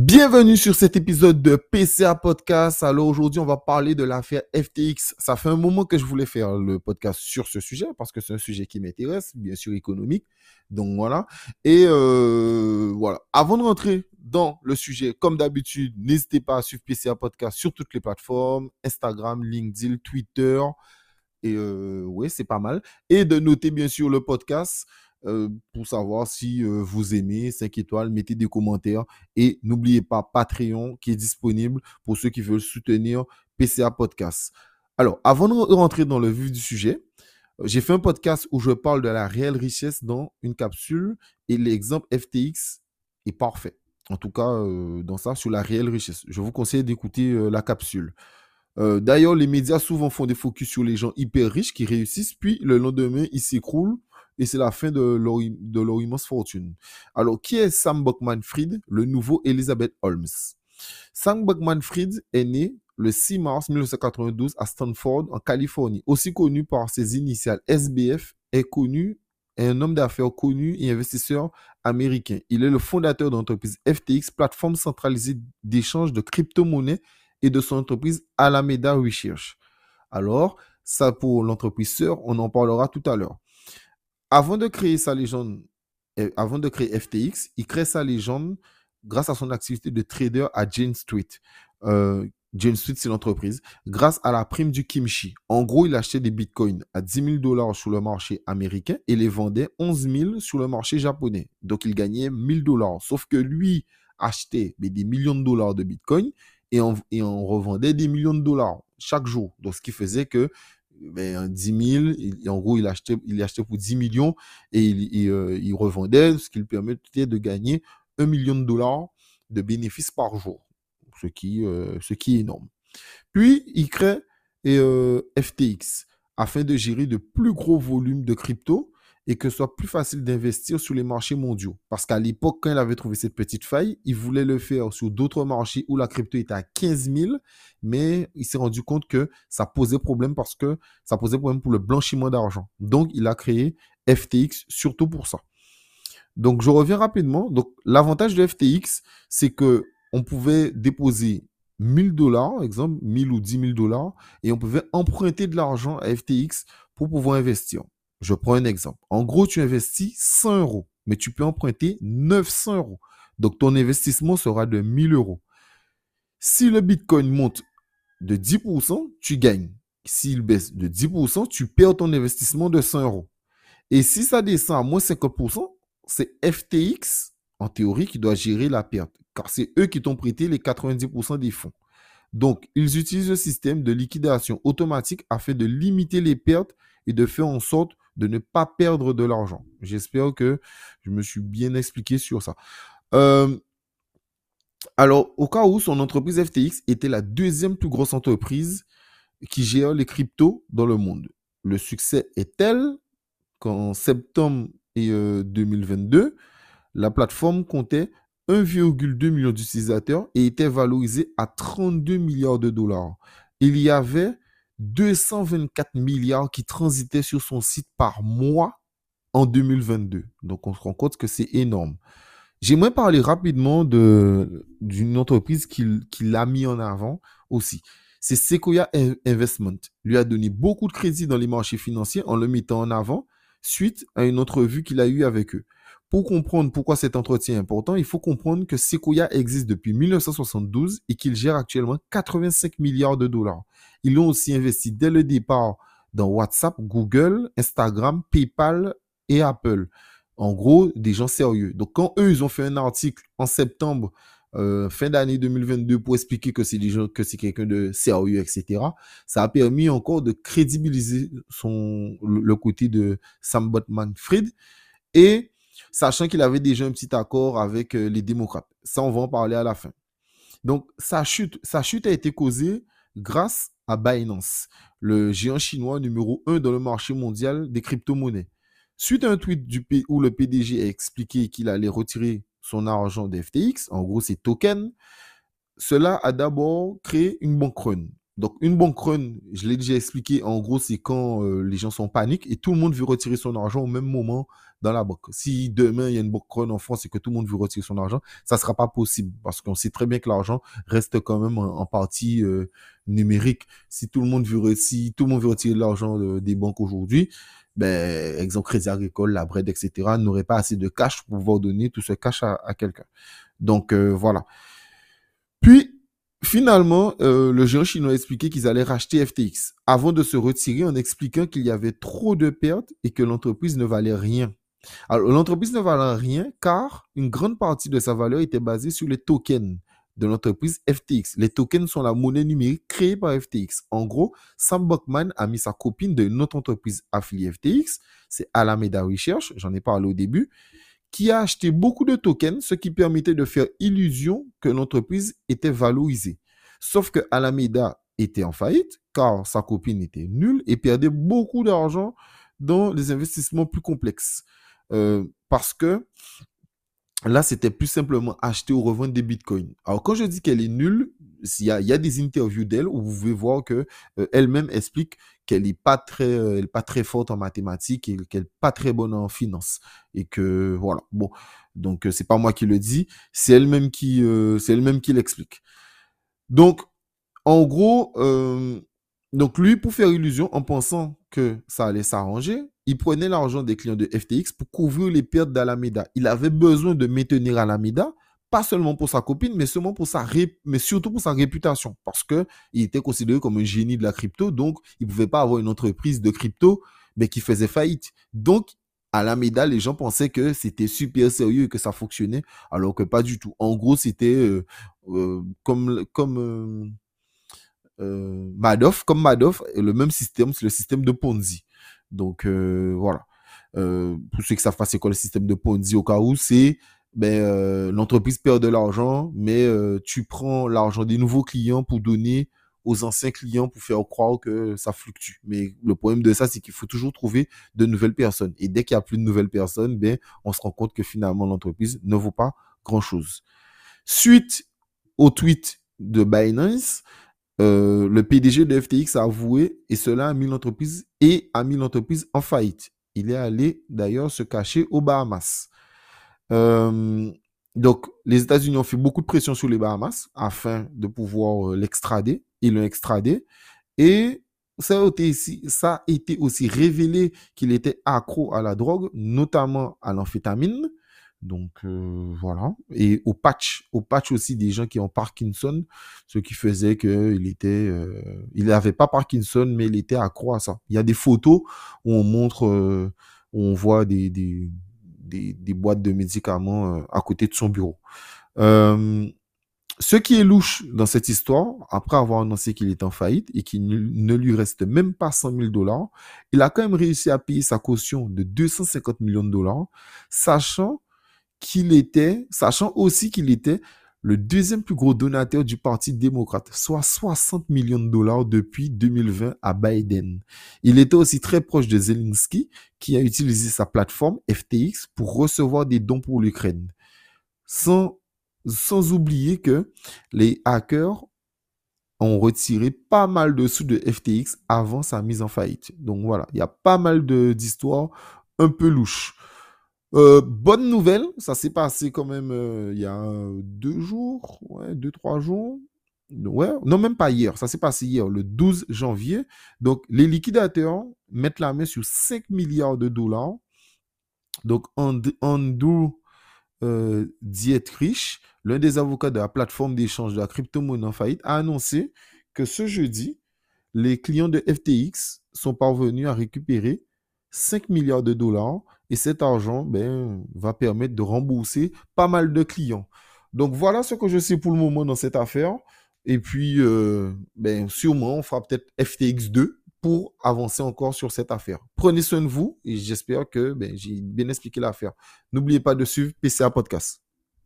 Bienvenue sur cet épisode de PCA Podcast. Alors aujourd'hui, on va parler de l'affaire FTX. Ça fait un moment que je voulais faire le podcast sur ce sujet parce que c'est un sujet qui m'intéresse, bien sûr économique. Donc voilà. Et euh, voilà. Avant de rentrer dans le sujet, comme d'habitude, n'hésitez pas à suivre PCA Podcast sur toutes les plateformes Instagram, LinkedIn, Twitter. Et euh, oui, c'est pas mal. Et de noter bien sûr le podcast. Euh, pour savoir si euh, vous aimez 5 étoiles, mettez des commentaires et n'oubliez pas Patreon qui est disponible pour ceux qui veulent soutenir PCA Podcast. Alors, avant de rentrer dans le vif du sujet, euh, j'ai fait un podcast où je parle de la réelle richesse dans une capsule et l'exemple FTX est parfait. En tout cas, dans ça, sur la réelle richesse. Je vous conseille d'écouter la capsule. D'ailleurs, les médias souvent font des focus sur les gens hyper riches qui réussissent, puis le lendemain, ils s'écroulent et c'est la fin de leur, immense fortune. Alors, qui est Sam Buckman-Fried, le nouveau Elizabeth Holmes? Sam Buckman-Fried est né le 6 mars 1992 à Stanford, en Californie. Aussi connu par ses initiales SBF, est connu est un homme d'affaires connu et investisseur américain. Il est le fondateur de l'entreprise FTX, plateforme centralisée d'échange de crypto-monnaies et de son entreprise Alameda Research. Alors, ça pour l'entreprise sœur, on en parlera tout à l'heure avant de créer sa légende, avant de créer FTX, il crée sa légende grâce à son activité de trader à Jane Street. Euh, Jane Street, c'est l'entreprise. Grâce à la prime du kimchi. En gros, il achetait des bitcoins à 10 000 dollars sur le marché américain et les vendait 11 000 sur le marché japonais. Donc, il gagnait 1000 dollars. Sauf que lui achetait des millions de dollars de bitcoins et on, et revendait des millions de dollars chaque jour. Donc, ce qui faisait que ben, 10 000, en gros, il achetait, il achetait pour 10 millions et il, euh, il, revendait, ce qui lui permettait de gagner 1 million de dollars de bénéfices par jour, ce qui, euh, est énorme. Puis, il crée euh, FTX afin de gérer de plus gros volumes de crypto et que ce soit plus facile d'investir sur les marchés mondiaux. Parce qu'à l'époque, quand il avait trouvé cette petite faille, il voulait le faire sur d'autres marchés où la crypto était à 15 000, mais il s'est rendu compte que ça posait problème parce que ça posait problème pour le blanchiment d'argent. Donc, il a créé FTX surtout pour ça. Donc, je reviens rapidement. Donc, l'avantage de FTX, c'est que on pouvait déposer 1000 dollars, exemple, 1000 ou 10 000 dollars, et on pouvait emprunter de l'argent à FTX pour pouvoir investir. Je prends un exemple. En gros, tu investis 100 euros, mais tu peux emprunter 900 euros. Donc, ton investissement sera de 1000 euros. Si le Bitcoin monte de 10%, tu gagnes. S'il baisse de 10%, tu perds ton investissement de 100 euros. Et si ça descend à moins 50%, c'est FTX, en théorie, qui doit gérer la perte. Car c'est eux qui t'ont prêté les 90% des fonds. Donc, ils utilisent le système de liquidation automatique afin de limiter les pertes et de faire en sorte de ne pas perdre de l'argent. J'espère que je me suis bien expliqué sur ça. Euh, alors, au cas où son entreprise FTX était la deuxième plus grosse entreprise qui gère les cryptos dans le monde. Le succès est tel qu'en septembre 2022, euh, la plateforme comptait 1,2 million d'utilisateurs et était valorisée à 32 milliards de dollars. Il y avait 224 milliards qui transitaient sur son site par mois en 2022. Donc, on se rend compte que c'est énorme. J'aimerais parler rapidement d'une entreprise qui, l'a mis en avant aussi. C'est Sequoia Investment. Lui a donné beaucoup de crédit dans les marchés financiers en le mettant en avant suite à une entrevue qu'il a eue avec eux. Pour comprendre pourquoi cet entretien est important, il faut comprendre que Sequoia existe depuis 1972 et qu'il gère actuellement 85 milliards de dollars. Ils ont aussi investi dès le départ dans WhatsApp, Google, Instagram, PayPal et Apple. En gros, des gens sérieux. Donc, quand eux, ils ont fait un article en septembre, euh, fin d'année 2022, pour expliquer que c'est des gens, que c'est quelqu'un de sérieux, etc., ça a permis encore de crédibiliser son, le, côté de Sam Botman-Fried. Et sachant qu'il avait déjà un petit accord avec euh, les démocrates. Ça, on va en parler à la fin. Donc, sa chute, a été causée grâce à Binance, le géant chinois numéro 1 dans le marché mondial des crypto-monnaies. Suite à un tweet du où le PDG a expliqué qu'il allait retirer son argent d'FTX, en gros ses tokens, cela a d'abord créé une banque. Donc, une banque run, je l'ai déjà expliqué, en gros, c'est quand euh, les gens sont en panique et tout le monde veut retirer son argent au même moment dans la banque. Si demain, il y a une banque run en France et que tout le monde veut retirer son argent, ça ne sera pas possible parce qu'on sait très bien que l'argent reste quand même en, partie euh, numérique. Si tout le monde veut, si tout le monde veut retirer l'argent des banques aujourd'hui, ben, exemple Crédit Agricole, la Bred, etc., n'aurait pas assez de cash pour pouvoir donner tout ce cash à, quelqu'un. Donc, euh, voilà. Puis, Finalement, euh, le géant chinois a expliqué qu'ils allaient racheter FTX avant de se retirer en expliquant qu'il y avait trop de pertes et que l'entreprise ne valait rien. Alors, l'entreprise ne valait rien car une grande partie de sa valeur était basée sur les tokens de l'entreprise FTX. Les tokens sont la monnaie numérique créée par FTX. En gros, Sam Buckman a mis sa copine de notre entreprise affiliée FTX, c'est Alameda Research, j'en ai parlé au début, qui a acheté beaucoup de tokens, ce qui permettait de faire illusion que l'entreprise était valorisée. Sauf que Alameda était en faillite, car sa copine était nulle et perdait beaucoup d'argent dans les investissements plus complexes. Euh, parce que là, c'était plus simplement acheter ou revendre des bitcoins. Alors, quand je dis qu'elle est nulle, il y a, des interviews d'elle où vous pouvez voir que euh, elle-même explique qu'elle n'est pas très, euh, pas très forte en mathématiques et qu'elle n'est pas très bonne en finance et que voilà. Bon, donc euh, c'est pas moi qui le dis, c'est elle-même qui, qui l'explique. Donc, en gros, donc lui pour faire illusion en pensant que ça allait s'arranger, il prenait l'argent des clients de FTX pour couvrir les pertes d'Alameda. Il avait besoin de maintenir Alameda pas seulement pour sa copine, mais, seulement pour sa mais surtout pour sa réputation, parce qu'il était considéré comme un génie de la crypto, donc il ne pouvait pas avoir une entreprise de crypto mais qui faisait faillite. Donc, médaille, les gens pensaient que c'était super sérieux et que ça fonctionnait, alors que pas du tout. En gros, c'était euh, euh, comme, comme euh, Madoff, comme Madoff, le même système, c'est le système de Ponzi. Donc, voilà. pour ceux qui savent pas c'est quoi le système de Ponzi au cas où, c'est ben, euh, l'entreprise perd de l'argent, mais euh, tu prends l'argent des nouveaux clients pour donner aux anciens clients pour faire croire que ça fluctue. Mais le problème de ça, c'est qu'il faut toujours trouver de nouvelles personnes. Et dès qu'il n'y a plus de nouvelles personnes, ben, on se rend compte que finalement, l'entreprise ne vaut pas grand-chose. Suite au tweet de Binance, euh, le PDG de FTX a avoué, et cela a mis l'entreprise et a mis l'entreprise en faillite. Il est allé d'ailleurs se cacher aux Bahamas. Euh, donc, les États-Unis ont fait beaucoup de pression sur les Bahamas afin de pouvoir euh, l'extrader. Ils l'ont extradé. Et ça a, été, ça a été aussi révélé qu'il était accro à la drogue, notamment à l'amphétamine. Donc euh, voilà. Et au patch, au patch aussi des gens qui ont Parkinson, ce qui faisait qu'il était, il n'avait pas Parkinson, mais il était accro à ça. Il y a des photos où on montre, où on voit des, des, des, boîtes de médicaments euh, à côté de son bureau. Euh, ce qui est louche dans cette histoire, après avoir annoncé qu'il est en faillite et qu'il ne lui reste même pas 100 000 dollars, il a quand même réussi à payer sa caution de 250 millions de dollars, sachant qu'il était, sachant aussi qu'il était le deuxième plus gros donateur du Parti démocrate, soit 60 millions de dollars depuis 2020 à Biden. Il était aussi très proche de Zelensky, qui a utilisé sa plateforme FTX pour recevoir des dons pour l'Ukraine. Sans, sans oublier que les hackers ont retiré pas mal de sous de FTX avant sa mise en faillite. Donc voilà, il y a pas mal d'histoires un peu louches. Euh, bonne nouvelle, ça s'est passé quand même euh, il y a deux jours, ouais, deux, trois jours. Non, même pas hier, ça s'est passé hier, le 12 janvier. Donc, les liquidateurs mettent la main sur 5 milliards de dollars. Donc, Andrew euh, Dietrich, l'un des avocats de la plateforme d'échange de la crypto-monnaie en faillite, a annoncé que ce jeudi, les clients de FTX sont parvenus à récupérer 5 milliards de dollars et cet argent ben, va permettre de rembourser pas mal de clients. Donc voilà ce que je sais pour le moment dans cette affaire. Et puis, euh, ben, sûrement, on fera peut-être FTX2 pour avancer encore sur cette affaire. Prenez soin de vous et j'espère que ben, j'ai bien expliqué l'affaire. N'oubliez pas de suivre PCA Podcast.